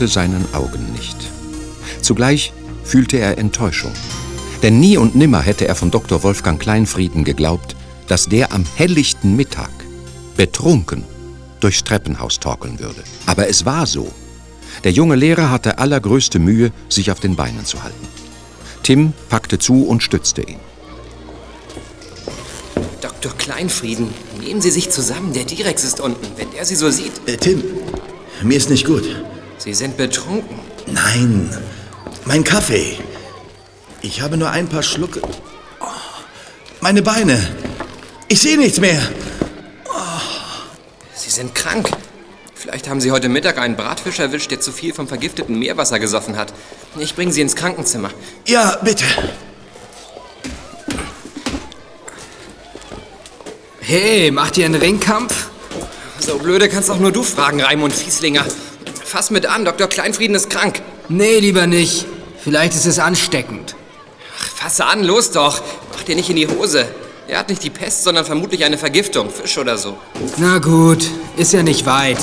traute seinen Augen nicht. Zugleich fühlte er Enttäuschung. Denn nie und nimmer hätte er von Dr. Wolfgang Kleinfrieden geglaubt, dass der am helllichten Mittag, betrunken, durchs Treppenhaus torkeln würde. Aber es war so. Der junge Lehrer hatte allergrößte Mühe, sich auf den Beinen zu halten. Tim packte zu und stützte ihn. Dr. Kleinfrieden, nehmen Sie sich zusammen. Der Direx ist unten. Wenn er Sie so sieht. Äh, Tim, mir ist nicht gut. Sie sind betrunken. Nein, mein Kaffee. Ich habe nur ein paar Schlucke. Oh, meine Beine. Ich sehe nichts mehr. Sie sind krank. Vielleicht haben Sie heute Mittag einen Bratfisch erwischt, der zu viel vom vergifteten Meerwasser gesoffen hat. Ich bringe Sie ins Krankenzimmer. Ja, bitte. Hey, macht ihr einen Ringkampf? So blöde kannst auch nur du fragen, Raimund Fieslinger. Fass mit an, Dr. Kleinfrieden ist krank. Nee, lieber nicht. Vielleicht ist es ansteckend. Ach, fasse an, los doch. Mach dir nicht in die Hose. Er hat nicht die Pest, sondern vermutlich eine Vergiftung, Fisch oder so. Na gut, ist ja nicht weit.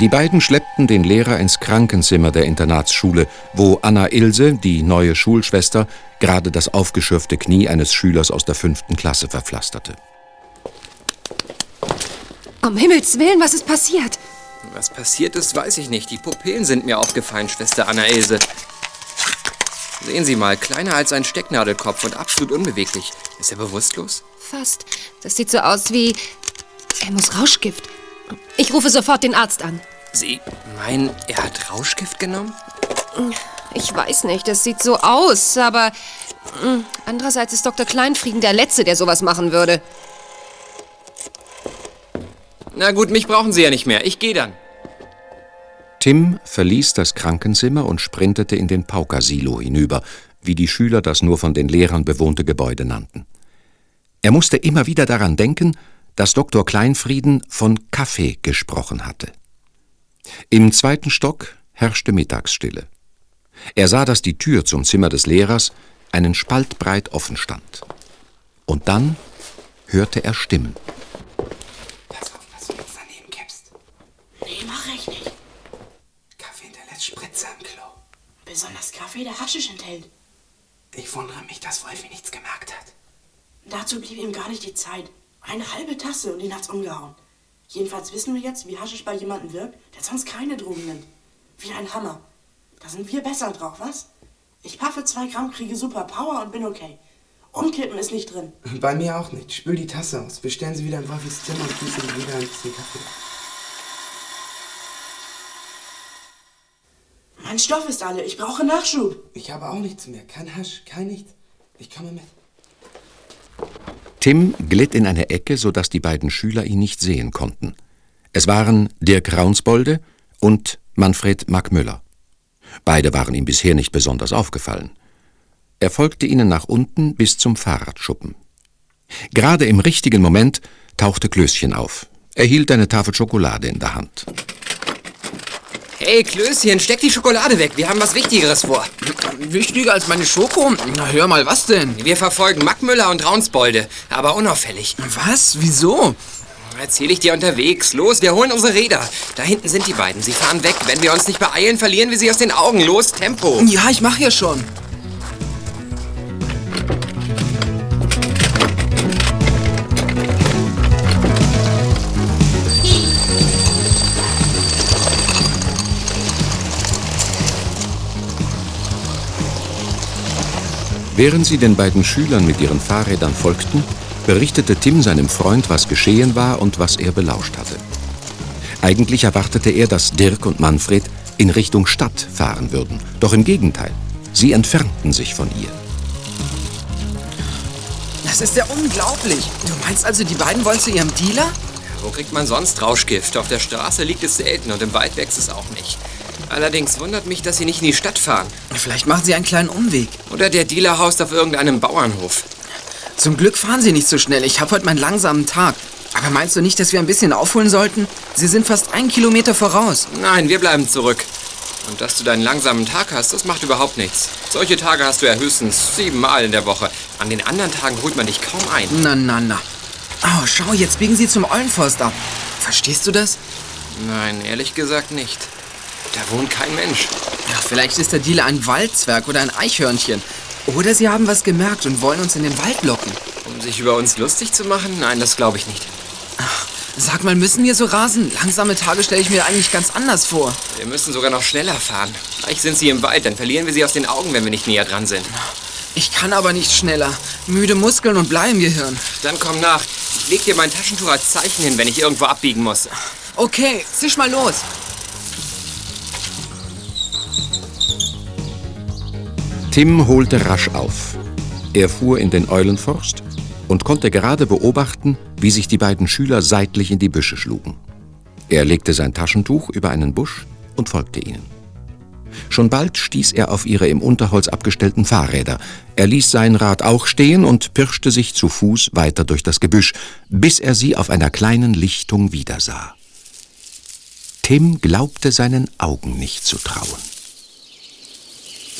Die beiden schleppten den Lehrer ins Krankenzimmer der Internatsschule, wo Anna Ilse, die neue Schulschwester, gerade das aufgeschürfte Knie eines Schülers aus der fünften Klasse verpflasterte. Um Himmels Willen, was ist passiert? Was passiert ist, weiß ich nicht. Die Pupillen sind mir aufgefallen, Schwester Anna Ilse. Sehen Sie mal, kleiner als ein Stecknadelkopf und absolut unbeweglich. Ist er bewusstlos? Fast. Das sieht so aus wie... Er muss Rauschgift. Ich rufe sofort den Arzt an. Sie meinen, er hat Rauschgift genommen? Ich weiß nicht, das sieht so aus, aber... mm, Andererseits ist Dr. Kleinfrieden der Letzte, der sowas machen würde. Na gut, mich brauchen Sie ja nicht mehr. Ich gehe dann. Tim verließ das Krankenzimmer und sprintete in den Pauker-Silo hinüber, wie die Schüler das nur von den Lehrern bewohnte Gebäude nannten. Er musste immer wieder daran denken, dass Dr. Kleinfrieden von Kaffee gesprochen hatte. Im zweiten Stock herrschte Mittagsstille. Er sah, dass die Tür zum Zimmer des Lehrers einen Spalt breit offen stand. Und dann hörte er Stimmen. Pass auf, dass du nichts daneben kippst. Nee, mach ich nicht. Kaffee hinterlässt Spritze im Klo. Besonders Kaffee, der Haschisch enthält. Ich wundere mich, dass Wolfi nichts gemerkt hat. Dazu blieb ihm gar nicht die Zeit. Eine halbe Tasse und ihn hat's umgehauen. Jedenfalls wissen wir jetzt, wie Haschisch bei jemandem wirkt, der sonst keine Drogen nimmt. Wie ein Hammer. Da sind wir besser drauf, was? Ich paffe zwei Gramm, kriege super Power und bin okay. Umkippen ist nicht drin. Bei mir auch nicht. Spül die Tasse aus. Wir stellen sie wieder in Wolfis Zimmer und gießen wieder ein bisschen Kaffee. Mein Stoff ist alle. Ich brauche Nachschub. Ich habe auch nichts mehr. Kein Hasch, kein nichts. Ich komme mit. Tim glitt in eine Ecke, sodass die beiden Schüler ihn nicht sehen konnten. Es waren Dirk Raunsbolde und Manfred Mackmüller. Beide waren ihm bisher nicht besonders aufgefallen. Er folgte ihnen nach unten bis zum Fahrradschuppen. Gerade im richtigen Moment tauchte Klößchen auf. Er hielt eine Tafel Schokolade in der Hand. Hey, Klößchen, steck die Schokolade weg. Wir haben was Wichtigeres vor. Wichtiger als meine Schoko? Na, hör mal, was denn? Wir verfolgen Mackmüller und Raunsbolde, aber unauffällig. Was? Wieso? Erzähl ich dir unterwegs. Los, wir holen unsere Räder. Da hinten sind die beiden. Sie fahren weg. Wenn wir uns nicht beeilen, verlieren wir sie aus den Augen. Los, Tempo. Ja, ich mach ja schon. Während sie den beiden Schülern mit ihren Fahrrädern folgten, berichtete Tim seinem Freund, was geschehen war und was er belauscht hatte. Eigentlich erwartete er, dass Dirk und Manfred in Richtung Stadt fahren würden. Doch im Gegenteil, sie entfernten sich von ihr. Das ist ja unglaublich. Du meinst also, die beiden wollen zu ihrem Dealer? Wo kriegt man sonst Rauschgift? Auf der Straße liegt es selten und im Wald wächst es auch nicht. Allerdings wundert mich, dass sie nicht in die Stadt fahren. Vielleicht machen sie einen kleinen Umweg. Oder der Dealer haust auf irgendeinem Bauernhof. Zum Glück fahren sie nicht so schnell. Ich habe heute meinen langsamen Tag. Aber meinst du nicht, dass wir ein bisschen aufholen sollten? Sie sind fast einen Kilometer voraus. Nein, wir bleiben zurück. Und dass du deinen langsamen Tag hast, das macht überhaupt nichts. Solche Tage hast du ja höchstens siebenmal in der Woche. An den anderen Tagen holt man dich kaum ein. Na, na, na. Oh, schau, jetzt biegen sie zum Eulenforst ab. Verstehst du das? Nein, ehrlich gesagt nicht. Da wohnt kein Mensch. Ja, vielleicht ist der Dealer ein Waldzwerg oder ein Eichhörnchen. Oder sie haben was gemerkt und wollen uns in den Wald locken. Um sich über uns lustig zu machen? Nein, das glaube ich nicht. Sag mal, müssen wir so rasen? Langsame Tage stelle ich mir eigentlich ganz anders vor. Wir müssen sogar noch schneller fahren. Gleich sind sie im Wald, dann verlieren wir sie aus den Augen, wenn wir nicht näher dran sind. Ich kann aber nicht schneller. Müde Muskeln und Blei im Gehirn. Dann komm nach. Ich leg dir mein Taschentuch als Zeichen hin, wenn ich irgendwo abbiegen muss. Okay, zisch mal los. Tim holte rasch auf. Er fuhr in den Eulenforst und konnte gerade beobachten, wie sich die beiden Schüler seitlich in die Büsche schlugen. Er legte sein Taschentuch über einen Busch und folgte ihnen. Schon bald stieß er auf ihre im Unterholz abgestellten Fahrräder. Er ließ sein Rad auch stehen und pirschte sich zu Fuß weiter durch das Gebüsch, bis er sie auf einer kleinen Lichtung wiedersah. Tim glaubte seinen Augen nicht zu trauen.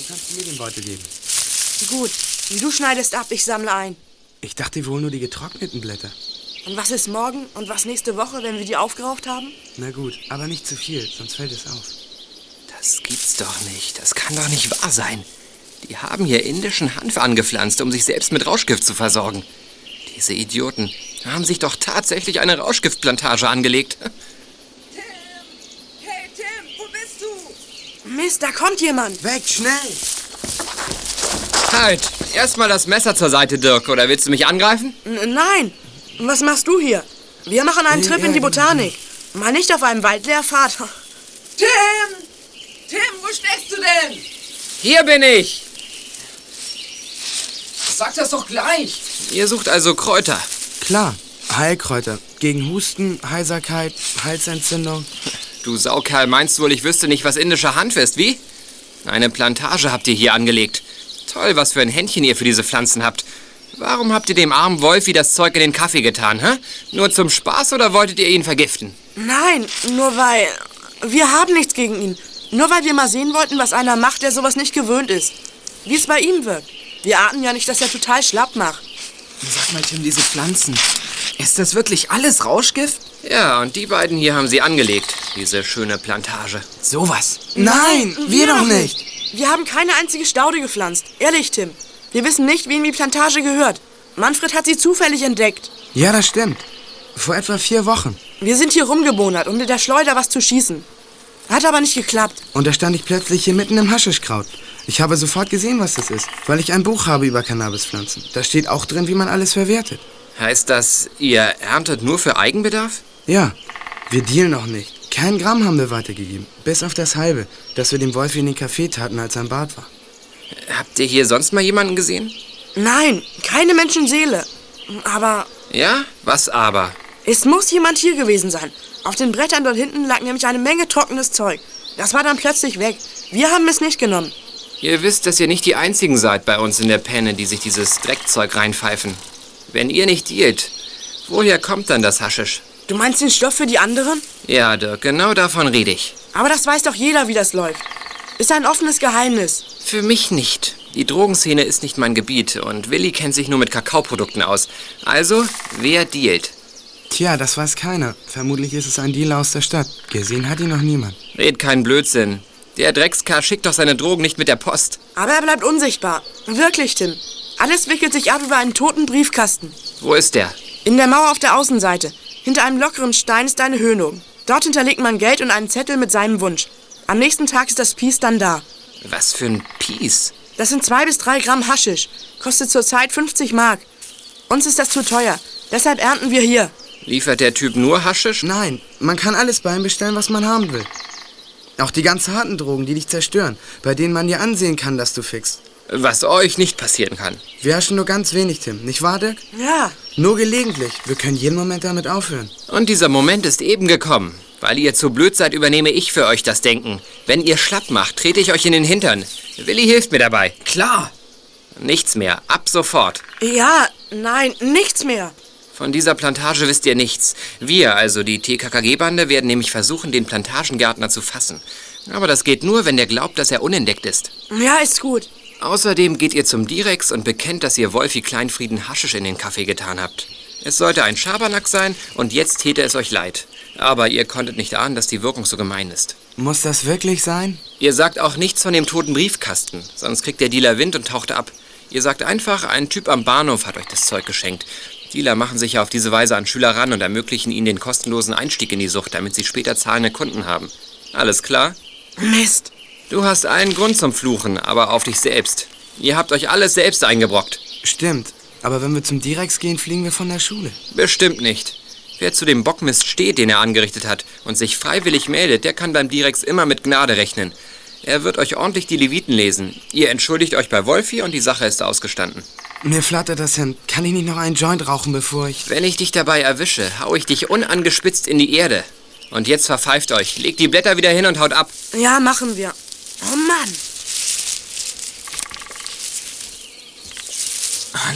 Du kannst mir den Beutel geben. Gut, du schneidest ab, ich sammle ein. Ich dachte wohl nur die getrockneten Blätter. Und was ist morgen und was nächste Woche, wenn wir die aufgeraucht haben? Na gut, aber nicht zu viel, sonst fällt es auf. Das gibt's doch nicht. Das kann doch nicht wahr sein. Die haben hier indischen Hanf angepflanzt, um sich selbst mit Rauschgift zu versorgen. Diese Idioten haben sich doch tatsächlich eine Rauschgiftplantage angelegt. Mist, da kommt jemand. Weg, schnell! Halt! Erstmal das Messer zur Seite, Dirk. Oder willst du mich angreifen? N nein, was machst du hier? Wir machen einen Trip in die Botanik. Mal nicht auf einem Waldlehrpfad. Tim! Tim, wo steckst du denn? Hier bin ich! Sag das doch gleich. Ihr sucht also Kräuter. Klar, Heilkräuter. Gegen Husten, Heiserkeit, Halsentzündung. Du Saukerl, meinst wohl, ich wüsste nicht, was indischer Hanf ist, wie? Eine Plantage habt ihr hier angelegt. Toll, was für ein Händchen ihr für diese Pflanzen habt. Warum habt ihr dem armen Wolfi das Zeug in den Kaffee getan, hä? Nur zum Spaß oder wolltet ihr ihn vergiften? Nein, nur weil. Wir haben nichts gegen ihn. Nur weil wir mal sehen wollten, was einer macht, der sowas nicht gewöhnt ist. Wie es bei ihm wirkt. Wir ahnen ja nicht, dass er total schlapp macht. Sag mal, Tim, diese Pflanzen. Ist das wirklich alles Rauschgift? Ja, und die beiden hier haben sie angelegt, diese schöne Plantage. Sowas. Nein, wir doch nicht! Wir haben keine einzige Staude gepflanzt. Ehrlich, Tim. Wir wissen nicht, wem die Plantage gehört. Manfred hat sie zufällig entdeckt. Ja, das stimmt. Vor etwa vier Wochen. Wir sind hier rumgebonert, um mit der Schleuder was zu schießen. Hat aber nicht geklappt. Und da stand ich plötzlich hier mitten im Haschischkraut. Ich habe sofort gesehen, was das ist, weil ich ein Buch habe über Cannabispflanzen. Da steht auch drin, wie man alles verwertet. Heißt das, ihr erntet nur für Eigenbedarf? Ja, wir dealen noch nicht. Kein Gramm haben wir weitergegeben. Bis auf das halbe, das wir dem Wolfi in den Kaffee taten, als er im Bad war. Habt ihr hier sonst mal jemanden gesehen? Nein, keine Menschenseele. Aber Ja? Was aber? es muss jemand hier gewesen sein. Auf den Brettern dort hinten lag nämlich eine Menge trockenes Zeug. Das war dann plötzlich weg. Wir haben es nicht genommen. Ihr wisst, dass ihr nicht die Einzigen seid bei uns in der Penne, die sich dieses Dreckzeug reinpfeifen. Wenn ihr nicht dealt, woher kommt dann das Haschisch? Du meinst den Stoff für die anderen? Ja, Dirk, genau davon rede ich. Aber das weiß doch jeder, wie das läuft. Ist ein offenes Geheimnis. Für mich nicht. Die Drogenszene ist nicht mein Gebiet und Willi kennt sich nur mit Kakaoprodukten aus. Also, wer dealt? Tja, das weiß keiner. Vermutlich ist es ein Dealer aus der Stadt. Gesehen hat ihn noch niemand. Red keinen Blödsinn. Der Dreckskerl schickt doch seine Drogen nicht mit der Post. Aber er bleibt unsichtbar. Wirklich, Tim. Alles wickelt sich ab über einen toten Briefkasten. Wo ist der? In der Mauer auf der Außenseite. Hinter einem lockeren Stein ist eine Höhnung. Dort hinterlegt man Geld und einen Zettel mit seinem Wunsch. Am nächsten Tag ist das Piece dann da. Was für ein Piece. Das sind zwei bis drei Gramm Haschisch. Kostet zurzeit 50 Mark. Uns ist das zu teuer. Deshalb ernten wir hier. Liefert der Typ nur Haschisch? Nein, man kann alles bei ihm bestellen, was man haben will. Auch die ganz harten Drogen, die dich zerstören, bei denen man dir ansehen kann, dass du fickst. Was euch nicht passieren kann. Wir herrschen nur ganz wenig, Tim. Nicht wahr, Dirk? Ja. Nur gelegentlich. Wir können jeden Moment damit aufhören. Und dieser Moment ist eben gekommen. Weil ihr zu blöd seid, übernehme ich für euch das Denken. Wenn ihr schlapp macht, trete ich euch in den Hintern. Willi hilft mir dabei. Klar. Nichts mehr. Ab sofort. Ja, nein, nichts mehr. Von dieser Plantage wisst ihr nichts. Wir, also die TKKG-Bande, werden nämlich versuchen, den Plantagengärtner zu fassen. Aber das geht nur, wenn der glaubt, dass er unentdeckt ist. Ja, ist gut. Außerdem geht ihr zum Direx und bekennt, dass ihr Wolfi Kleinfrieden Haschisch in den Kaffee getan habt. Es sollte ein Schabernack sein und jetzt täte es euch leid. Aber ihr konntet nicht ahnen, dass die Wirkung so gemein ist. Muss das wirklich sein? Ihr sagt auch nichts von dem toten Briefkasten, sonst kriegt der Dealer Wind und taucht ab. Ihr sagt einfach, ein Typ am Bahnhof hat euch das Zeug geschenkt. Dealer machen sich ja auf diese Weise an Schüler ran und ermöglichen ihnen den kostenlosen Einstieg in die Sucht, damit sie später zahlende Kunden haben. Alles klar? Mist. Du hast allen Grund zum Fluchen, aber auf dich selbst. Ihr habt euch alles selbst eingebrockt. Stimmt. Aber wenn wir zum Direx gehen, fliegen wir von der Schule. Bestimmt nicht. Wer zu dem Bockmist steht, den er angerichtet hat, und sich freiwillig meldet, der kann beim Direx immer mit Gnade rechnen. Er wird euch ordentlich die Leviten lesen. Ihr entschuldigt euch bei Wolfi und die Sache ist ausgestanden. Mir flattert das hin. Kann ich nicht noch einen Joint rauchen, bevor ich... Wenn ich dich dabei erwische, hau ich dich unangespitzt in die Erde. Und jetzt verpfeift euch. Legt die Blätter wieder hin und haut ab. Ja, machen wir. Oh Mann.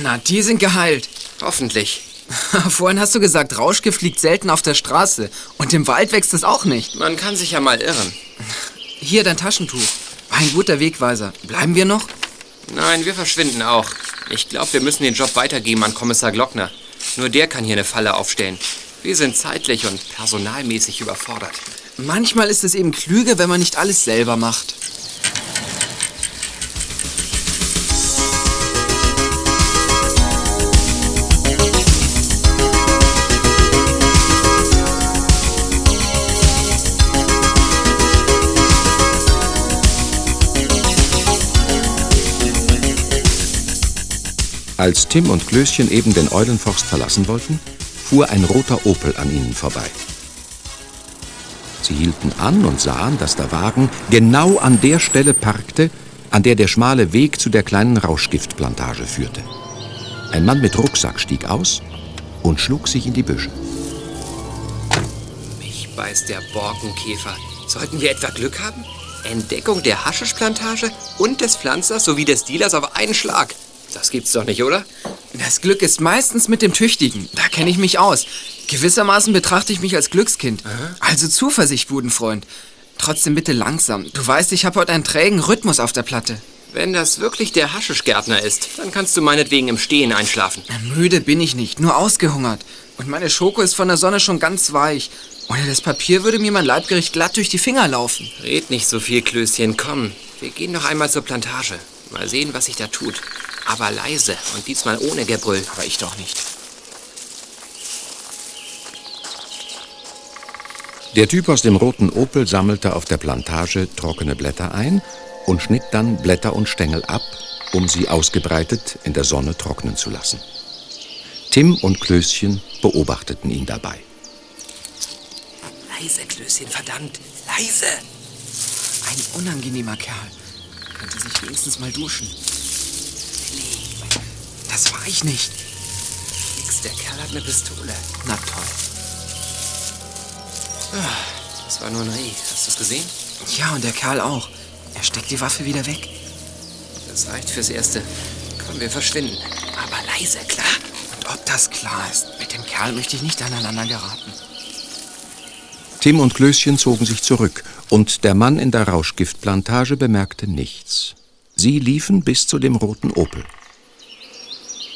Na, die sind geheilt. Hoffentlich. Vorhin hast du gesagt, Rauschgift liegt selten auf der Straße. Und im Wald wächst es auch nicht. Man kann sich ja mal irren. Hier dein Taschentuch. War ein guter Wegweiser. Bleiben wir noch? Nein, wir verschwinden auch. Ich glaube, wir müssen den Job weitergeben an Kommissar Glockner. Nur der kann hier eine Falle aufstellen. Wir sind zeitlich und personalmäßig überfordert. Manchmal ist es eben klüger, wenn man nicht alles selber macht. Als Tim und Klößchen eben den Eulenforst verlassen wollten, fuhr ein roter Opel an ihnen vorbei. Sie hielten an und sahen, dass der Wagen genau an der Stelle parkte, an der der schmale Weg zu der kleinen Rauschgiftplantage führte. Ein Mann mit Rucksack stieg aus und schlug sich in die Büsche. Mich beißt der Borkenkäfer. Sollten wir etwa Glück haben? Entdeckung der Haschischplantage und des Pflanzers sowie des Dealers auf einen Schlag. Das gibt's doch nicht, oder? Das Glück ist meistens mit dem Tüchtigen. Da kenne ich mich aus. Gewissermaßen betrachte ich mich als Glückskind. Also Zuversicht, Budenfreund. Trotzdem bitte langsam. Du weißt, ich habe heute einen trägen Rhythmus auf der Platte. Wenn das wirklich der Haschischgärtner ist, dann kannst du meinetwegen im Stehen einschlafen. Müde bin ich nicht, nur ausgehungert. Und meine Schoko ist von der Sonne schon ganz weich. Ohne das Papier würde mir mein Leibgericht glatt durch die Finger laufen. Red nicht so viel, Klößchen. Komm, wir gehen noch einmal zur Plantage. Mal sehen, was sich da tut. Aber leise und diesmal ohne Gebrüll. Aber ich doch nicht. Der Typ aus dem roten Opel sammelte auf der Plantage trockene Blätter ein und schnitt dann Blätter und Stängel ab, um sie ausgebreitet in der Sonne trocknen zu lassen. Tim und Klößchen beobachteten ihn dabei. Leise, Klößchen, verdammt. Leise. Ein unangenehmer Kerl. Könnte sich wenigstens mal duschen. Das war ich nicht. Nix, der Kerl hat eine Pistole. Na toll. Das war nur ein Reh. Hast du es gesehen? Ja, und der Kerl auch. Er steckt die Waffe wieder weg. Das reicht fürs Erste. Komm, wir verschwinden. Aber leise, klar? Und ob das klar ist, mit dem Kerl möchte ich nicht aneinander geraten. Tim und Klößchen zogen sich zurück, und der Mann in der Rauschgiftplantage bemerkte nichts. Sie liefen bis zu dem roten Opel.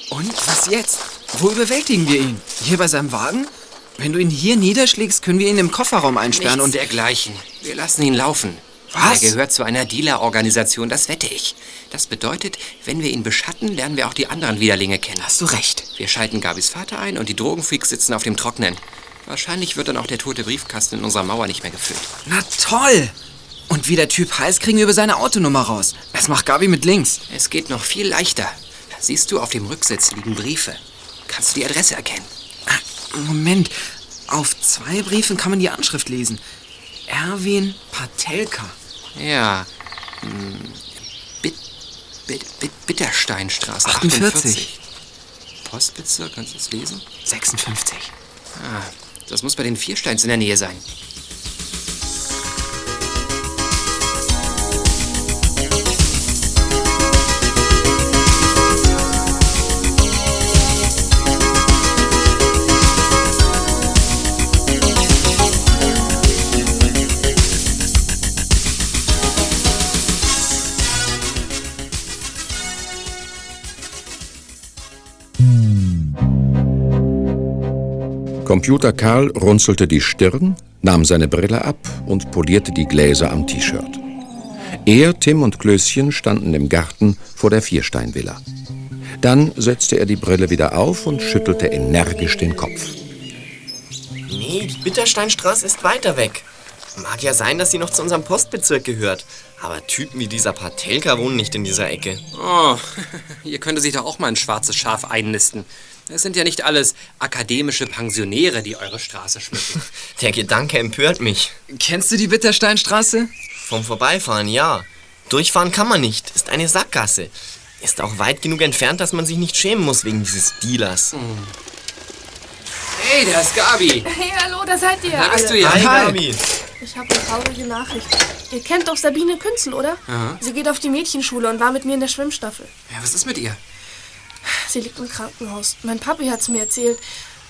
Und was jetzt? Wo überwältigen wir ihn? Hier bei seinem Wagen? Wenn du ihn hier niederschlägst, können wir ihn im Kofferraum einsperren Nichts und... dergleichen. Wir lassen ihn laufen. Was? Er gehört zu einer Dealer-Organisation, das wette ich. Das bedeutet, wenn wir ihn beschatten, lernen wir auch die anderen Widerlinge kennen. Hast du recht. Wir schalten Gabis Vater ein und die Drogenfreaks sitzen auf dem Trocknen. Wahrscheinlich wird dann auch der tote Briefkasten in unserer Mauer nicht mehr gefüllt. Na toll! Und wie der Typ heißt, kriegen wir über seine Autonummer raus. Das macht Gabi mit links. Es geht noch viel leichter. Siehst du, auf dem Rücksitz liegen Briefe. Kannst du die Adresse erkennen? Ah, Moment. Auf zwei Briefen kann man die Anschrift lesen. Erwin Patelka. Ja. hm, Bit, Bit, Bit, Bittersteinstraße 48. Postbezirk, kannst du es lesen? 56. Ah, das muss bei den Viersteins in der Nähe sein. Computer Karl runzelte die Stirn, nahm seine Brille ab und polierte die Gläser am T-Shirt. Er, Tim und Klößchen standen im Garten vor der Viersteinvilla. Dann setzte er die Brille wieder auf und schüttelte energisch den Kopf. Nee, die Bittersteinstraße ist weiter weg. Mag ja sein, dass sie noch zu unserem Postbezirk gehört. Aber Typen wie dieser Patelka wohnen nicht in dieser Ecke. Oh, hier könnte sich doch auch mal ein schwarzes Schaf einnisten. Es sind ja nicht alles akademische Pensionäre, die eure Straße schmücken. Der Gedanke empört mich. Kennst du die Bittersteinstraße? Vom Vorbeifahren, ja. Durchfahren kann man nicht. Ist eine Sackgasse. Ist auch weit genug entfernt, dass man sich nicht schämen muss wegen dieses Dealers. Hey, da ist Gabi. Hey, hallo, da seid ihr Da bist alle. du ja. Hi, Hi. Gabi. Ich habe eine traurige Nachricht. Ihr kennt doch Sabine Künzel, oder? Sie geht auf die Mädchenschule und war mit mir in der Schwimmstaffel. Ja, was ist mit ihr? Sie liegt im Krankenhaus. Mein Papi hat's mir erzählt.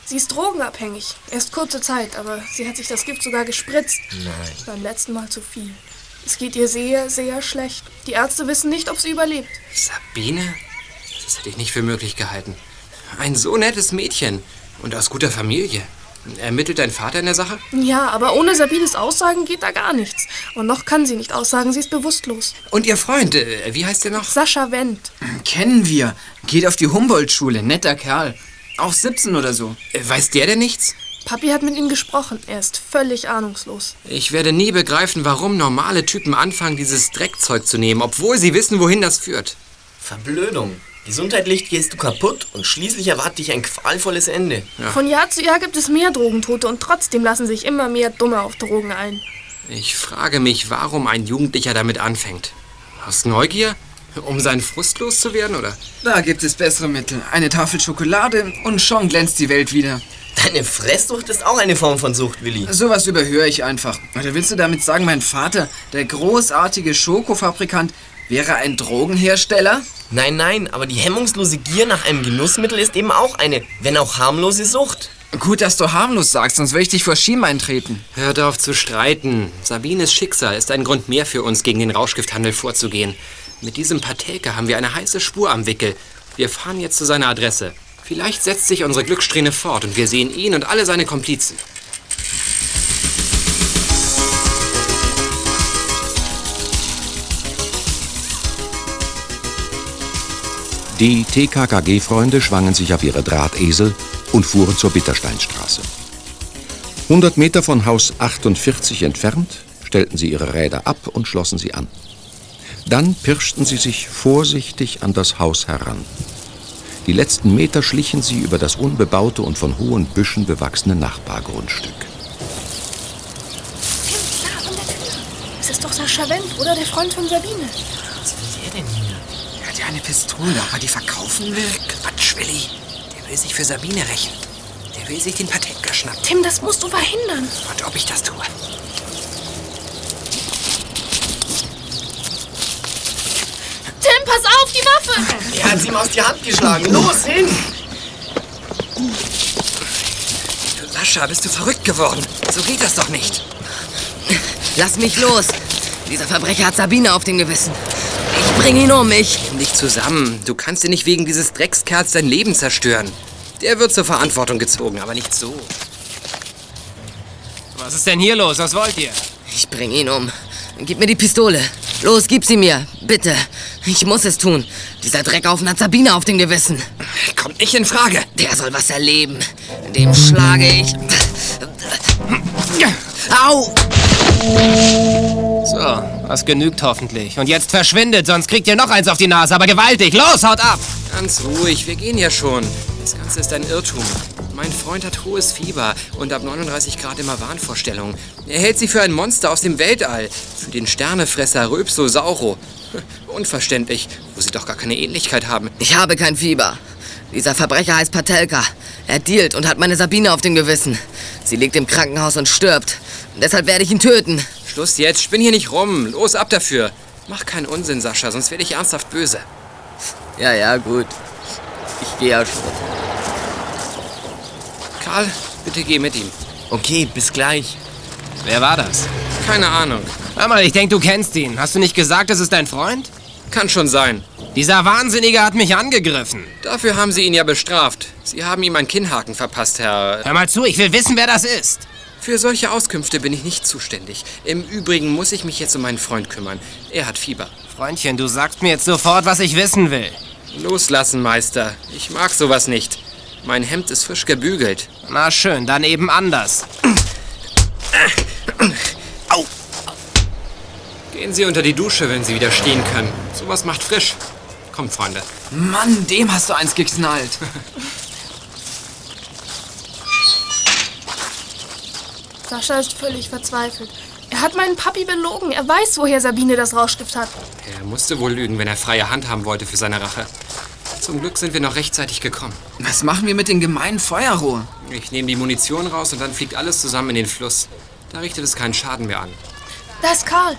Sie ist drogenabhängig. Erst kurze Zeit, aber sie hat sich das Gift sogar gespritzt. Nein. Beim letzten Mal zu viel. Es geht ihr sehr, sehr schlecht. Die Ärzte wissen nicht, ob sie überlebt. Sabine? Das hätte ich nicht für möglich gehalten. Ein so nettes Mädchen und aus guter Familie. Ermittelt dein Vater in der Sache? Ja, aber ohne Sabines Aussagen geht da gar nichts. Und noch kann sie nicht aussagen, sie ist bewusstlos. Und ihr Freund, äh, wie heißt der noch? Sascha Wendt. Kennen wir. Geht auf die Humboldt-Schule. Netter Kerl. Auch 17 oder so. Äh, Weiß der denn nichts? Papi hat mit ihm gesprochen. Er ist völlig ahnungslos. Ich werde nie begreifen, warum normale Typen anfangen, dieses Dreckzeug zu nehmen, obwohl sie wissen, wohin das führt. Verblödung. Gesundheitlich gehst du kaputt und schließlich erwartet dich ein qualvolles Ende. Von Jahr zu Jahr gibt es mehr Drogentote und trotzdem lassen sich immer mehr Dumme auf Drogen ein. Ich frage mich, warum ein Jugendlicher damit anfängt. Aus Neugier? Um seinen Frust loszuwerden, oder? Da gibt es bessere Mittel. Eine Tafel Schokolade und schon glänzt die Welt wieder. Deine Fresssucht ist auch eine Form von Sucht, Willi. Sowas überhöre ich einfach. Oder willst du damit sagen, mein Vater, der großartige Schokofabrikant, wäre ein Drogenhersteller? Nein, nein, aber die hemmungslose Gier nach einem Genussmittel ist eben auch eine, wenn auch harmlose Sucht. Gut, dass du harmlos sagst, sonst würde ich dich vor Schienbein treten. Hört auf zu streiten. Sabines Schicksal ist ein Grund mehr für uns, gegen den Rauschgifthandel vorzugehen. Mit diesem Patelke haben wir eine heiße Spur am Wickel. Wir fahren jetzt zu seiner Adresse. Vielleicht setzt sich unsere Glückssträhne fort und wir sehen ihn und alle seine Komplizen. Die TKKG-Freunde schwangen sich auf ihre Drahtesel und fuhren zur Bittersteinstraße. 100 Meter von Haus 48 entfernt stellten sie ihre Räder ab und schlossen sie an. Dann pirschten sie sich vorsichtig an das Haus heran. Die letzten Meter schlichen sie über das unbebaute und von hohen Büschen bewachsene Nachbargrundstück. Da, an der Tür. Es ist doch Sascha Wendt, oder der Freund von Sabine. Was will der denn hier? Er hat ja eine Pistole, ob er die verkaufen will? Quatsch, Willi. Der will sich für Sabine rächen. Der will sich den Patelke schnappen. Tim, das musst du verhindern. Und ob ich das tue? Tim, pass auf, die Waffe! Er hat sie ihm aus die Hand geschlagen. Los, hin! Sascha, bist du verrückt geworden? So geht das doch nicht. Lass mich los. Dieser Verbrecher hat Sabine auf dem Gewissen. Ich bring ihn um, ich. Nimm dich zusammen. Du kannst dir nicht wegen dieses Dreckskerls dein Leben zerstören. Der wird zur Verantwortung gezogen, aber nicht so. Was ist denn hier los? Was wollt ihr? Ich bring ihn um. Gib mir die Pistole. Los, gib sie mir. Bitte. Ich muss es tun. Dieser Dreckhaufen hat Sabine auf dem Gewissen. Kommt nicht in Frage. Der soll was erleben. Dem schlage ich. Au! So, das genügt hoffentlich. Und jetzt verschwindet, sonst kriegt ihr noch eins auf die Nase, aber gewaltig. Los, haut ab! Ganz ruhig, wir gehen ja schon. Das Ganze ist ein Irrtum. Mein Freund hat hohes Fieber und ab 39 Grad immer Wahnvorstellungen. Er hält sie für ein Monster aus dem Weltall. Für den Sternefresser Röpsosauro. Unverständlich, wo sie doch gar keine Ähnlichkeit haben. Ich habe kein Fieber. Dieser Verbrecher heißt Patelka. Er dealt und hat meine Sabine auf dem Gewissen. Sie liegt im Krankenhaus und stirbt. Und deshalb werde ich ihn töten. Schluss jetzt, spinn hier nicht rum. Los, ab dafür. Mach keinen Unsinn, Sascha, sonst werde ich ernsthaft böse. Ja, ja, gut. Ich gehe ja schon. Karl, bitte geh mit ihm. Okay, bis gleich. Wer war das? Keine Ahnung. Hör mal, ich denke, du kennst ihn. Hast du nicht gesagt, das ist dein Freund? Kann schon sein. Dieser Wahnsinnige hat mich angegriffen. Dafür haben Sie ihn ja bestraft. Sie haben ihm einen Kinnhaken verpasst, Herr... Hör mal zu, ich will wissen, wer das ist. Für solche Auskünfte bin ich nicht zuständig. Im Übrigen muss ich mich jetzt um meinen Freund kümmern. Er hat Fieber. Freundchen, du sagst mir jetzt sofort, was ich wissen will. Loslassen, Meister. Ich mag sowas nicht. Mein Hemd ist frisch gebügelt. Na schön, dann eben anders. Au! Gehen Sie unter die Dusche, wenn Sie wieder stehen können. Sowas macht frisch. Kommt, Freunde. Mann, dem hast du eins geknallt. Sascha ist völlig verzweifelt. Er hat meinen Papi belogen. Er weiß, woher Sabine das Rauschgift hat. Er musste wohl lügen, wenn er freie Hand haben wollte für seine Rache. Zum Glück sind wir noch rechtzeitig gekommen. Was machen wir mit den gemeinen Feuerrohren? Ich nehme die Munition raus und dann fliegt alles zusammen in den Fluss. Da richtet es keinen Schaden mehr an. Da ist Karl.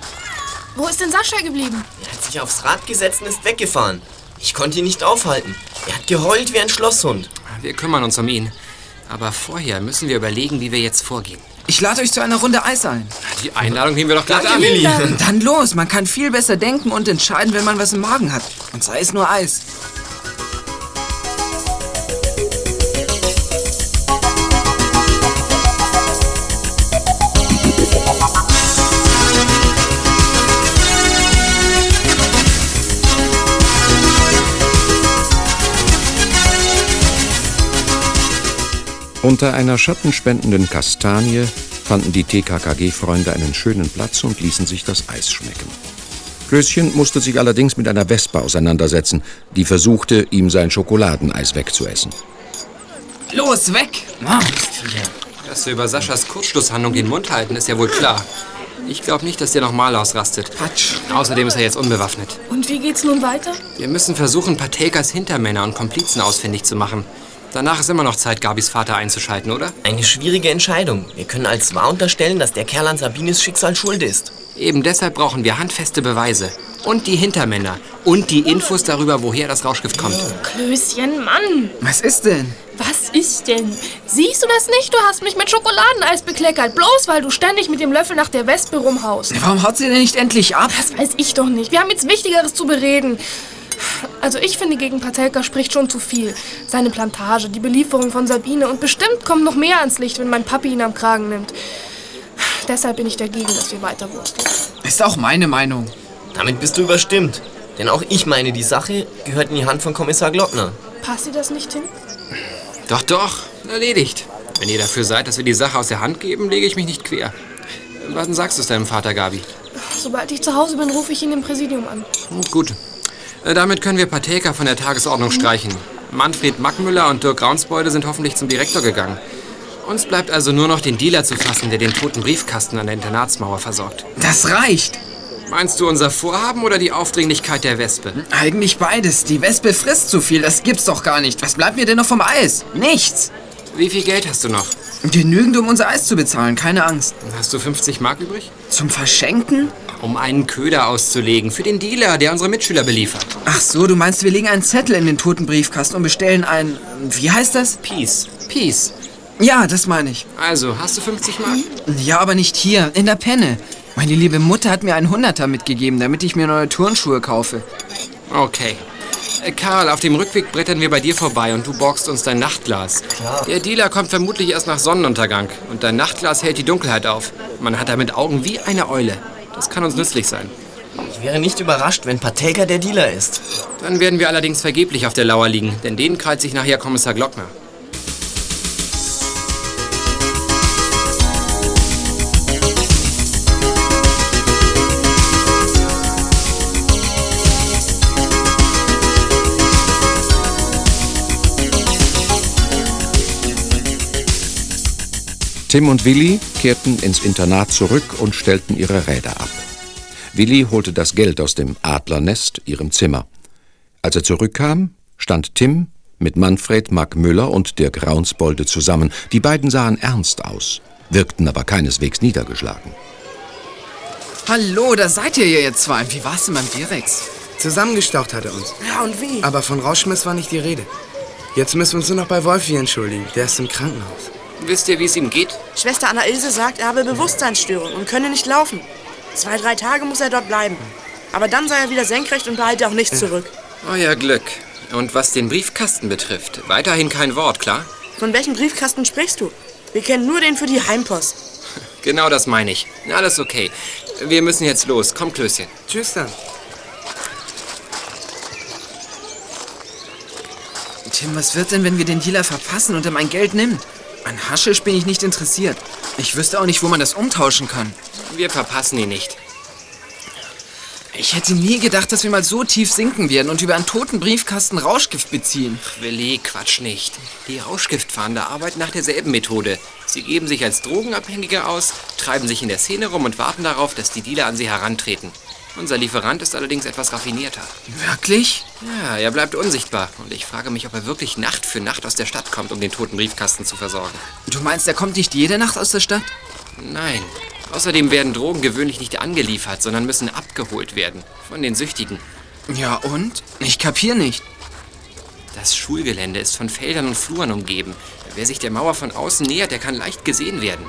Wo ist denn Sascha geblieben? Er hat sich aufs Rad gesetzt und ist weggefahren. Ich konnte ihn nicht aufhalten. Er hat geheult wie ein Schlosshund. Wir kümmern uns um ihn. Aber vorher müssen wir überlegen, wie wir jetzt vorgehen. Ich lade euch zu einer Runde Eis ein. Die Einladung nehmen wir doch gleich an. Dann los, man kann viel besser denken und entscheiden, wenn man was im Magen hat. Und sei es nur Eis. Unter einer schattenspendenden Kastanie fanden die TKKG-Freunde einen schönen Platz und ließen sich das Eis schmecken. Klößchen musste sich allerdings mit einer Wespe auseinandersetzen, die versuchte, ihm sein Schokoladeneis wegzuessen. Los, weg! Dass wir über Saschas Kurzschlusshandlung den Mund halten, ist ja wohl klar. Ich glaube nicht, dass der nochmal ausrastet. Quatsch. Außerdem ist er jetzt unbewaffnet. Und wie geht's nun weiter? Wir müssen versuchen, Patelkas Hintermänner und Komplizen ausfindig zu machen. Danach ist immer noch Zeit, Gabis Vater einzuschalten, oder? Eine schwierige Entscheidung. Wir können als wahr unterstellen, dass der Kerl an Sabines Schicksal schuld ist. Eben deshalb brauchen wir handfeste Beweise. Und die Hintermänner. Und die Infos darüber, woher das Rauschgift kommt. Klößchen, Mann! Was ist denn? Was ist denn? Siehst du das nicht? Du hast mich mit Schokoladeneis bekleckert, bloß weil du ständig mit dem Löffel nach der Wespe rumhaust. Warum haut sie denn nicht endlich ab? Das weiß ich doch nicht. Wir haben jetzt Wichtigeres zu bereden. Also ich finde, gegen Patelka spricht schon zu viel. Seine Plantage, die Belieferung von Sabine und bestimmt kommt noch mehr ans Licht, wenn mein Papi ihn am Kragen nimmt. Deshalb bin ich dagegen, dass wir weiter wursteln. Ist auch meine Meinung. Damit bist du überstimmt. Denn auch ich meine, die Sache gehört in die Hand von Kommissar Glockner. Passt dir das nicht hin? Doch, doch. Erledigt. Wenn ihr dafür seid, dass wir die Sache aus der Hand geben, lege ich mich nicht quer. Was denn sagst du es deinem Vater, Gabi? Sobald ich zu Hause bin, rufe ich ihn im Präsidium an. Gut. Äh, Damit können wir Patelka von der Tagesordnung streichen. Manfred Mackmüller und Dirk Raunsbeude sind hoffentlich zum Direktor gegangen. Uns bleibt also nur noch den Dealer zu fassen, der den toten Briefkasten an der Internatsmauer versorgt. Das reicht. Meinst du unser Vorhaben oder die Aufdringlichkeit der Wespe? Eigentlich beides. Die Wespe frisst zu viel, das gibt's doch gar nicht. Was bleibt mir denn noch vom Eis? Nichts. Wie viel Geld hast du noch? Genügend, um unser Eis zu bezahlen, keine Angst. Hast du 50 Mark übrig? Zum Verschenken? Um einen Köder auszulegen für den Dealer, der unsere Mitschüler beliefert. Ach so, du meinst, wir legen einen Zettel in den toten Briefkasten und bestellen ein... Wie heißt das? Peace. Peace. Ja, das meine ich. Also, hast du 50 Mark? Ja, aber nicht hier, in der Penne. Meine liebe Mutter hat mir einen Hunderter mitgegeben, damit ich mir neue Turnschuhe kaufe. Okay. Äh, Karl, auf dem Rückweg brettern wir bei dir vorbei und du borgst uns dein Nachtglas. Klar. Der Dealer kommt vermutlich erst nach Sonnenuntergang und dein Nachtglas hält die Dunkelheit auf. Man hat damit Augen wie eine Eule. Das kann uns nützlich sein. Ich wäre nicht überrascht, wenn Patelka der Dealer ist. Dann werden wir allerdings vergeblich auf der Lauer liegen, denn den krallt sich nachher Kommissar Glockner. Tim und Willi kehrten ins Internat zurück und stellten ihre Räder ab. Willi holte das Geld aus dem Adlernest, ihrem Zimmer. Als er zurückkam, stand Tim mit Manfred Mark Müller und Dirk Raunsbolde zusammen. Die beiden sahen ernst aus, wirkten aber keineswegs niedergeschlagen. Hallo, da seid ihr ja jetzt zwei. Wie war's denn beim Direx? Zusammengestaucht hat er uns. Ja, und wie? Aber von Rauschmiss war nicht die Rede. Jetzt müssen wir uns nur noch bei Wolfi entschuldigen. Der ist im Krankenhaus. Wisst ihr, wie es ihm geht? Schwester Anna Ilse sagt, er habe Bewusstseinsstörung und könne nicht laufen. Zwei, drei Tage muss er dort bleiben. Aber dann sei er wieder senkrecht und behalte auch nichts zurück. Euer Glück. Und was den Briefkasten betrifft, weiterhin kein Wort, klar? Von welchem Briefkasten sprichst du? Wir kennen nur den für die Heimpost. Genau das meine ich. Alles okay. Wir müssen jetzt los. Komm, Klößchen. Tschüss dann. Tim, was wird denn, wenn wir den Dealer verpassen und er mein Geld nimmt? An Haschisch bin ich nicht interessiert. Ich wüsste auch nicht, wo man das umtauschen kann. Wir verpassen ihn nicht. Ich hätte nie gedacht, dass wir mal so tief sinken werden und über einen toten Briefkasten Rauschgift beziehen. Willi, Quatsch nicht. Die Rauschgiftfahnder arbeiten nach derselben Methode. Sie geben sich als Drogenabhängige aus, treiben sich in der Szene rum und warten darauf, dass die Dealer an sie herantreten. Unser Lieferant ist allerdings etwas raffinierter. Wirklich? Ja, er bleibt unsichtbar. Und ich frage mich, ob er wirklich Nacht für Nacht aus der Stadt kommt, um den toten Briefkasten zu versorgen. Du meinst, er kommt nicht jede Nacht aus der Stadt? Nein. Außerdem werden Drogen gewöhnlich nicht angeliefert, sondern müssen abgeholt werden. Von den Süchtigen. Ja, und? Ich kapier nicht. Das Schulgelände ist von Feldern und Fluren umgeben. Wer sich der Mauer von außen nähert, der kann leicht gesehen werden.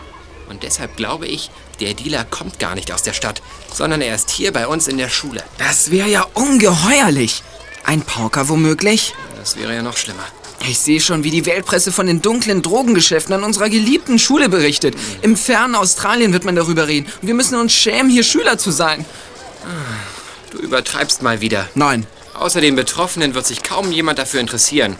Und deshalb glaube ich, der Dealer kommt gar nicht aus der Stadt, sondern er ist hier bei uns in der Schule. Das wäre ja ungeheuerlich. Ein Pauker womöglich? Das wäre ja noch schlimmer. Ich sehe schon, wie die Weltpresse von den dunklen Drogengeschäften an unserer geliebten Schule berichtet. Im fernen Australien wird man darüber reden. Und wir müssen uns schämen, hier Schüler zu sein. Du übertreibst mal wieder. Nein. Außer den Betroffenen wird sich kaum jemand dafür interessieren.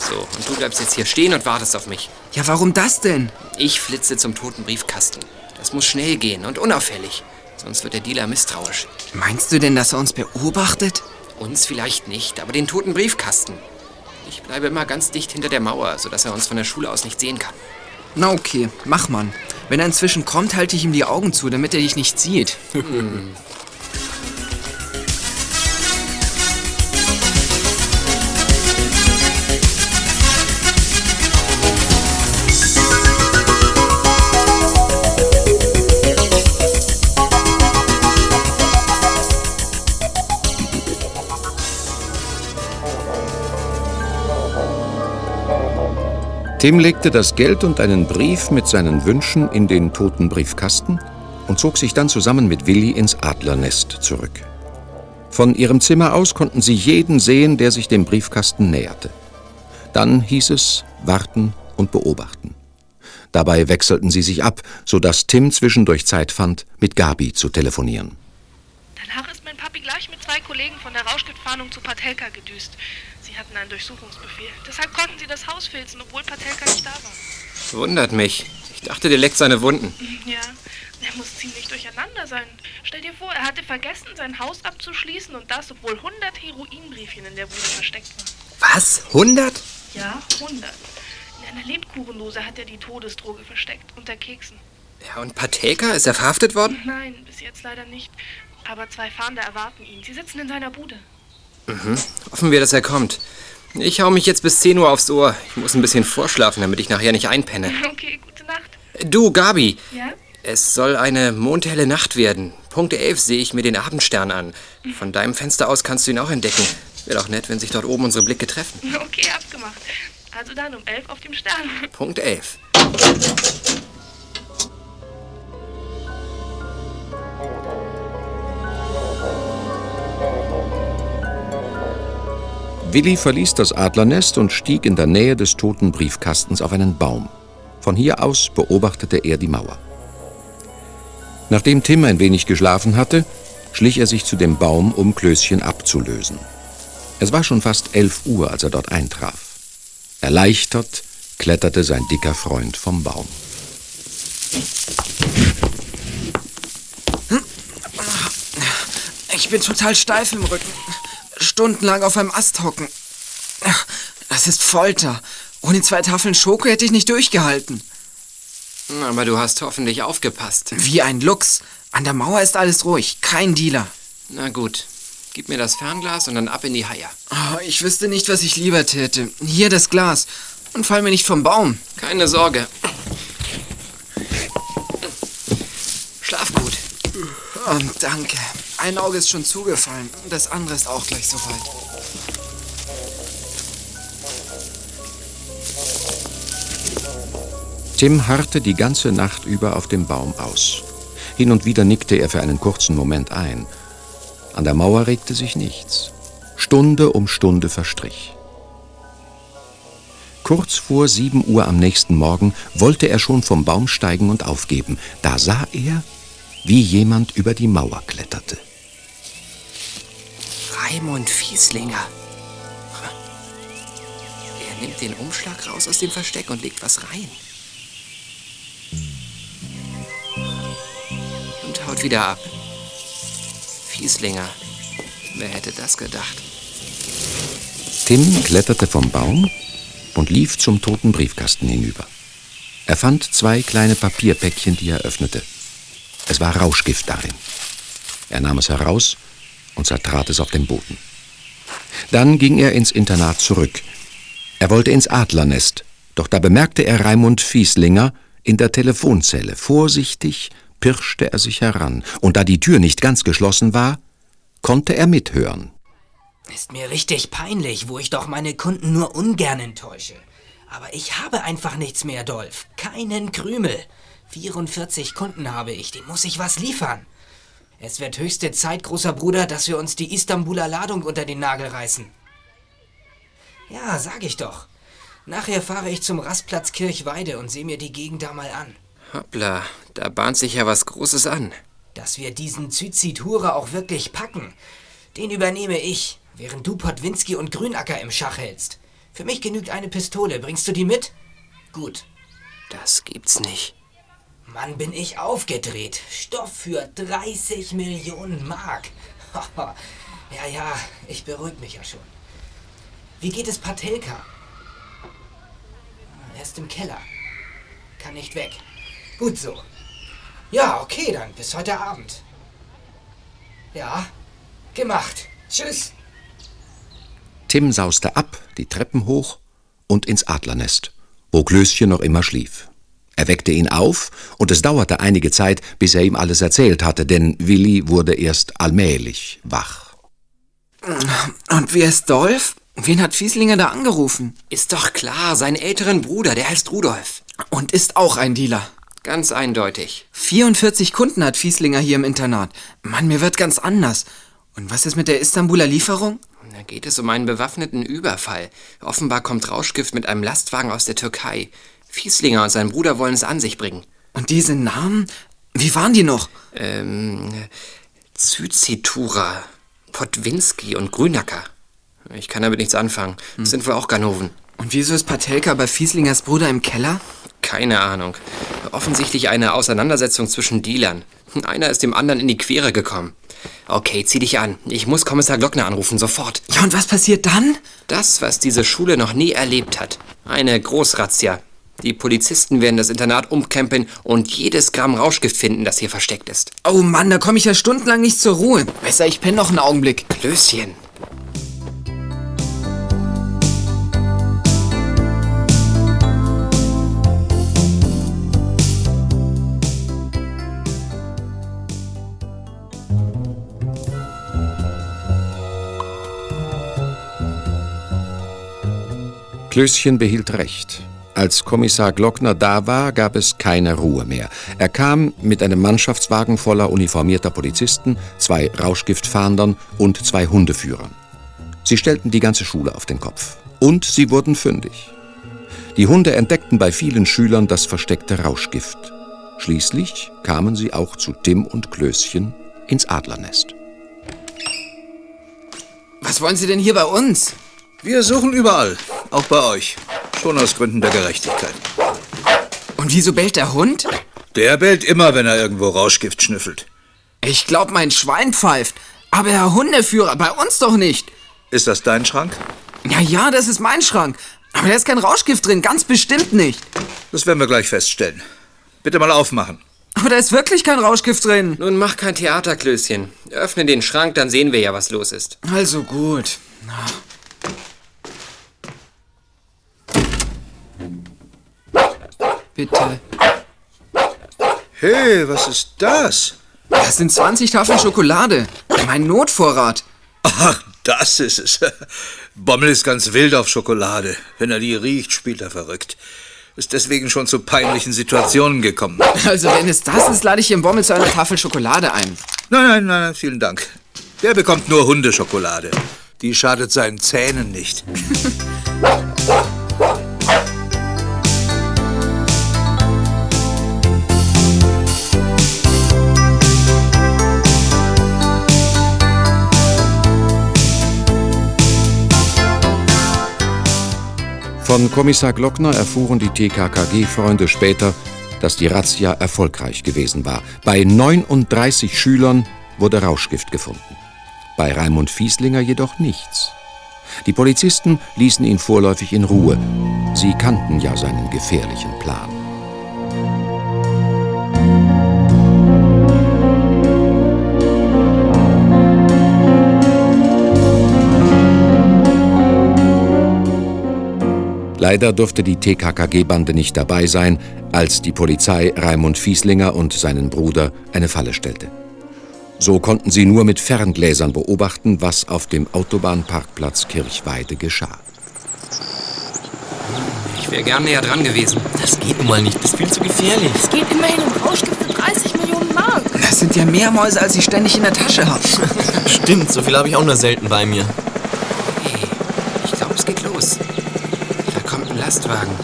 So, und du bleibst jetzt hier stehen und wartest auf mich. Ja, warum das denn? Ich flitze zum toten Briefkasten. Das muss schnell gehen und unauffällig. Sonst wird der Dealer misstrauisch. Meinst du denn, dass er uns beobachtet? Uns vielleicht nicht, aber den toten Briefkasten. Ich bleibe immer ganz dicht hinter der Mauer, sodass er uns von der Schule aus nicht sehen kann. Na okay, mach man. Wenn er inzwischen kommt, halte ich ihm die Augen zu, damit er dich nicht sieht. Hm. Tim legte das Geld und einen Brief mit seinen Wünschen in den toten Briefkasten und zog sich dann zusammen mit Willi ins Adlernest zurück. Von ihrem Zimmer aus konnten sie jeden sehen, der sich dem Briefkasten näherte. Dann hieß es warten und beobachten. Dabei wechselten sie sich ab, sodass Tim zwischendurch Zeit fand, mit Gabi zu telefonieren. Danach ist mein Papi gleich mit zwei Kollegen von der Rauschgiftfahndung zu Patelka gedüst. Sie hatten einen Durchsuchungsbefehl. Deshalb konnten sie das Haus filzen, obwohl Patelka nicht da war. Wundert mich. Ich dachte, der leckt seine Wunden. Ja, er muss ziemlich durcheinander sein. Stell dir vor, er hatte vergessen, sein Haus abzuschließen und das, obwohl 100 Heroinbriefchen in der Bude versteckt waren. Was? 100? Ja, 100. In einer Lebkuchendose hat er die Todesdroge versteckt, unter Keksen. Ja, und Patelka, ist er verhaftet worden? Nein, bis jetzt leider nicht. Aber zwei Fahnder erwarten ihn. Sie sitzen in seiner Bude. Mhm. Hoffen wir, dass er kommt. Ich hau mich jetzt bis 10 Uhr aufs Ohr. Ich muss ein bisschen vorschlafen, damit ich nachher nicht einpenne. Okay, gute Nacht. Du, Gabi. Ja? Es soll eine mondhelle Nacht werden. Punkt 11 sehe ich mir den Abendstern an. Von deinem Fenster aus kannst du ihn auch entdecken. Wäre doch nett, wenn sich dort oben unsere Blicke treffen. Okay, abgemacht. Also dann um elf auf dem Stern. Punkt 11. Willi verließ das Adlernest und stieg in der Nähe des toten Briefkastens auf einen Baum. Von hier aus beobachtete er die Mauer. Nachdem Tim ein wenig geschlafen hatte, schlich er sich zu dem Baum, um Klößchen abzulösen. Es war schon fast elf Uhr, als er dort eintraf. Erleichtert kletterte sein dicker Freund vom Baum. Ich bin total steif im Rücken. Stundenlang auf einem Ast hocken. Das ist Folter. Ohne zwei Tafeln Schoko hätte ich nicht durchgehalten. Aber du hast hoffentlich aufgepasst. Wie ein Luchs. An der Mauer ist alles ruhig. Kein Dealer. Na gut. Gib mir das Fernglas und dann ab in die Haie. Oh, ich wüsste nicht, was ich lieber täte. Hier das Glas. Und fall mir nicht vom Baum. Keine Sorge. Schlaf gut. Oh, danke. Ein Auge ist schon zugefallen. Das andere ist auch gleich soweit. Tim harrte die ganze Nacht über auf dem Baum aus. Hin und wieder nickte er für einen kurzen Moment ein. An der Mauer regte sich nichts. Stunde um Stunde verstrich. Kurz vor sieben Uhr am nächsten Morgen wollte er schon vom Baum steigen und aufgeben. Da sah er, wie jemand über die Mauer kletterte. Raimund Fieslinger. Er nimmt den Umschlag raus aus dem Versteck und legt was rein. Und haut wieder ab. Fieslinger. Wer hätte das gedacht? Tim kletterte vom Baum und lief zum toten Briefkasten hinüber. Er fand zwei kleine Papierpäckchen, die er öffnete. Es war Rauschgift darin. Er nahm es heraus und zertrat es auf dem Boden. Dann ging er ins Internat zurück. Er wollte ins Adlernest, doch da bemerkte er Raimund Fieslinger in der Telefonzelle. Vorsichtig pirschte er sich heran, und da die Tür nicht ganz geschlossen war, konnte er mithören. Ist mir richtig peinlich, wo ich doch meine Kunden nur ungern enttäusche. Aber ich habe einfach nichts mehr, Dolph. Keinen Krümel. 44 Kunden habe ich, denen muss ich was liefern. Es wird höchste Zeit, großer Bruder, dass wir uns die Istanbuler Ladung unter den Nagel reißen. Ja, sag ich doch. Nachher fahre ich zum Rastplatz Kirchweide und sehe mir die Gegend da mal an. Hoppla, da bahnt sich ja was Großes an. Dass wir diesen Zyziture auch wirklich packen, den übernehme ich, während du Podwinski und Grünacker im Schach hältst. Für mich genügt eine Pistole. Bringst du die mit? Gut. Das gibt's nicht. Mann, bin ich aufgedreht. Stoff für 30 Millionen Mark. ja, ja, ich beruhige mich ja schon. Wie geht es Patelka? Er ist im Keller. Kann nicht weg. Gut so. Ja, okay, dann bis heute Abend. Ja, gemacht. Tschüss. Tim sauste ab, die Treppen hoch und ins Adlernest, wo Klößchen noch immer schlief. Er weckte ihn auf, und es dauerte einige Zeit, bis er ihm alles erzählt hatte, denn Willi wurde erst allmählich wach. Und wer ist Dolph? Wen hat Fieslinger da angerufen? Ist doch klar, seinen älteren Bruder, der heißt Rudolf. Und ist auch ein Dealer. Ganz eindeutig. 44 Kunden hat Fieslinger hier im Internat. Mann, mir wird ganz anders. Und was ist mit der Istanbuler Lieferung? Da geht es um einen bewaffneten Überfall. Offenbar kommt Rauschgift mit einem Lastwagen aus der Türkei. Fieslinger und sein Bruder wollen es an sich bringen. Und diese Namen? Wie waren die noch? Ähm, Zyzitura, Podwinski und Grünacker. Ich kann damit nichts anfangen. Das hm. sind wohl auch Ganoven. Und wieso ist Patelka bei Fieslingers Bruder im Keller? Keine Ahnung. Offensichtlich eine Auseinandersetzung zwischen Dealern. Einer ist dem anderen in die Quere gekommen. Okay, zieh dich an. Ich muss Kommissar Glockner anrufen, sofort. Ja, und was passiert dann? Das, was diese Schule noch nie erlebt hat. Eine Großrazzia. Die Polizisten werden das Internat umkrempeln und jedes Gramm Rauschgift finden, das hier versteckt ist. Oh Mann, da komme ich ja stundenlang nicht zur Ruhe. Besser, ich penne noch einen Augenblick. Klößchen. Klößchen behielt recht. Als Kommissar Glockner da war, gab es keine Ruhe mehr. Er kam mit einem Mannschaftswagen voller uniformierter Polizisten, zwei Rauschgiftfahndern und zwei Hundeführern. Sie stellten die ganze Schule auf den Kopf. Und sie wurden fündig. Die Hunde entdeckten bei vielen Schülern das versteckte Rauschgift. Schließlich kamen sie auch zu Tim und Klößchen ins Adlernest. Was wollen Sie denn hier bei uns? Wir suchen überall, auch bei euch. Schon aus Gründen der Gerechtigkeit. Und wieso bellt der Hund? Der bellt immer, wenn er irgendwo Rauschgift schnüffelt. Ich glaub, mein Schwein pfeift. Aber Herr Hundeführer, bei uns doch nicht. Ist das dein Schrank? Ja, ja, das ist mein Schrank. Aber da ist kein Rauschgift drin, ganz bestimmt nicht. Das werden wir gleich feststellen. Bitte mal aufmachen. Aber da ist wirklich kein Rauschgift drin. Nun mach kein Theaterklößchen. Öffne den Schrank, dann sehen wir ja, was los ist. Also gut. Bitte. Hey, was ist das? Das sind 20 Tafeln Schokolade. Mein Notvorrat. Ach, das ist es. Bommel ist ganz wild auf Schokolade. Wenn er die riecht, spielt er verrückt. Ist deswegen schon zu peinlichen Situationen gekommen. Also, wenn es das ist, lade ich Ihren Bommel zu einer Tafel Schokolade ein. Nein, nein, nein, vielen Dank. Der bekommt nur Hundeschokolade. Die schadet seinen Zähnen nicht. Von Kommissar Glockner erfuhren die TKKG-Freunde später, dass die Razzia erfolgreich gewesen war. Bei 39 Schülern wurde Rauschgift gefunden. Bei Raimund Fieslinger jedoch nichts. Die Polizisten ließen ihn vorläufig in Ruhe. Sie kannten ja seinen gefährlichen Plan. Leider durfte die TKKG-Bande nicht dabei sein, als die Polizei Raimund Fieslinger und seinen Bruder eine Falle stellte. So konnten sie nur mit Ferngläsern beobachten, was auf dem Autobahnparkplatz Kirchweide geschah. Ich wäre gern näher dran gewesen. Das geht nun mal nicht. Das ist viel zu gefährlich. Es geht immerhin um Rauschgift für 30 Millionen Mark. Das sind ja mehr Mäuse, als ich ständig in der Tasche habe. Stimmt, so viel habe ich auch nur selten bei mir. Lastwagen.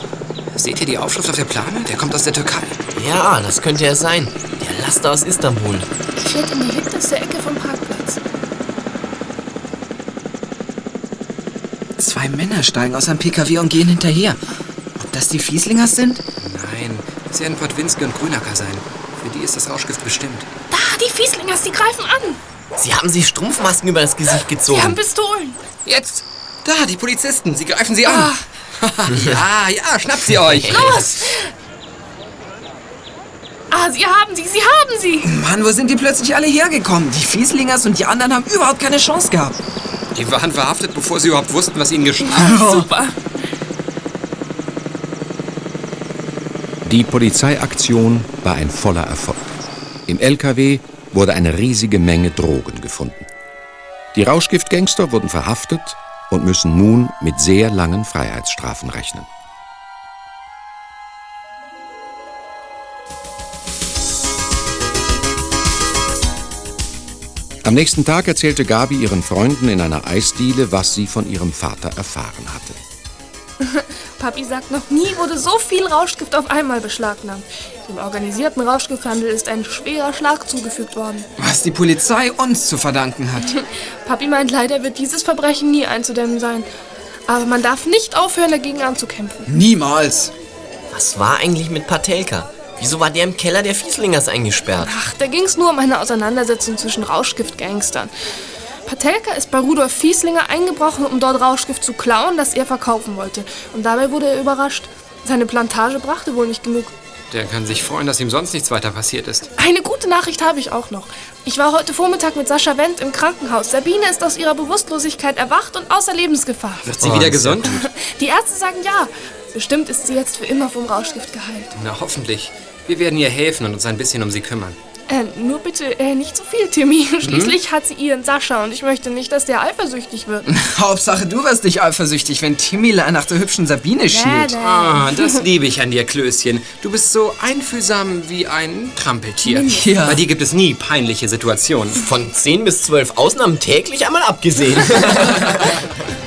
Seht ihr die Aufschrift auf der Plane? Der kommt aus der Türkei. Ja, das könnte er sein. Der Laster aus Istanbul. Fährt in die hinterste Ecke vom Parkplatz. Zwei Männer steigen aus einem PKW und gehen hinterher. Ob das die Fieslingers sind? Nein, das werden Podwinski und Grünacker sein. Für die ist das Rauschgift bestimmt. Da, die Fieslingers, die greifen an. Sie haben sich Strumpfmasken über das Gesicht gezogen. Sie haben Pistolen. Jetzt! Da, die Polizisten. Sie greifen sie an. Ja, ja, schnappt sie euch. Los! Ah, sie haben sie, sie haben sie. Mann, wo sind die plötzlich alle hergekommen? Die Fieslingers und die anderen haben überhaupt keine Chance gehabt. Die waren verhaftet, bevor sie überhaupt wussten, was ihnen geschah. Super. Die Polizeiaktion war ein voller Erfolg. Im LKW wurde eine riesige Menge Drogen gefunden. Die Rauschgiftgangster wurden verhaftet und müssen nun mit sehr langen Freiheitsstrafen rechnen. Am nächsten Tag erzählte Gabi ihren Freunden in einer Eisdiele, was sie von ihrem Vater erfahren hatte. Papi sagt, noch nie wurde so viel Rauschgift auf einmal beschlagnahmt. Dem organisierten Rauschgifthandel ist ein schwerer Schlag zugefügt worden. Was die Polizei uns zu verdanken hat. Papi meint, leider wird dieses Verbrechen nie einzudämmen sein. Aber man darf nicht aufhören, dagegen anzukämpfen. Niemals. Was war eigentlich mit Patelka? Wieso war der im Keller der Fieslingers eingesperrt? Ach, da ging es nur um eine Auseinandersetzung zwischen Rauschgiftgangstern. Patelka ist bei Rudolf Fieslinger eingebrochen, um dort Rauschgift zu klauen, das er verkaufen wollte. Und dabei wurde er überrascht. Seine Plantage brachte wohl nicht genug. Der kann sich freuen, dass ihm sonst nichts weiter passiert ist. Eine gute Nachricht habe ich auch noch. Ich war heute Vormittag mit Sascha Wendt im Krankenhaus. Sabine ist aus ihrer Bewusstlosigkeit erwacht und außer Lebensgefahr. Wird sie wieder gesund? Die Ärzte sagen ja. Bestimmt ist sie jetzt für immer vom Rauschgift geheilt. Na, hoffentlich. Wir werden ihr helfen und uns ein bisschen um sie kümmern. Äh, nur bitte äh, nicht so viel, Timmy. Schließlich hat sie ihren Sascha und ich möchte nicht, dass der eifersüchtig wird. Hauptsache, du wirst nicht eifersüchtig, wenn Timmy nach der hübschen Sabine schielt. Ah, das liebe ich an dir, Klößchen. Du bist so einfühlsam wie ein Trampeltier. Ja. Bei dir gibt es nie peinliche Situationen. Von 10 bis 12 Ausnahmen täglich einmal abgesehen.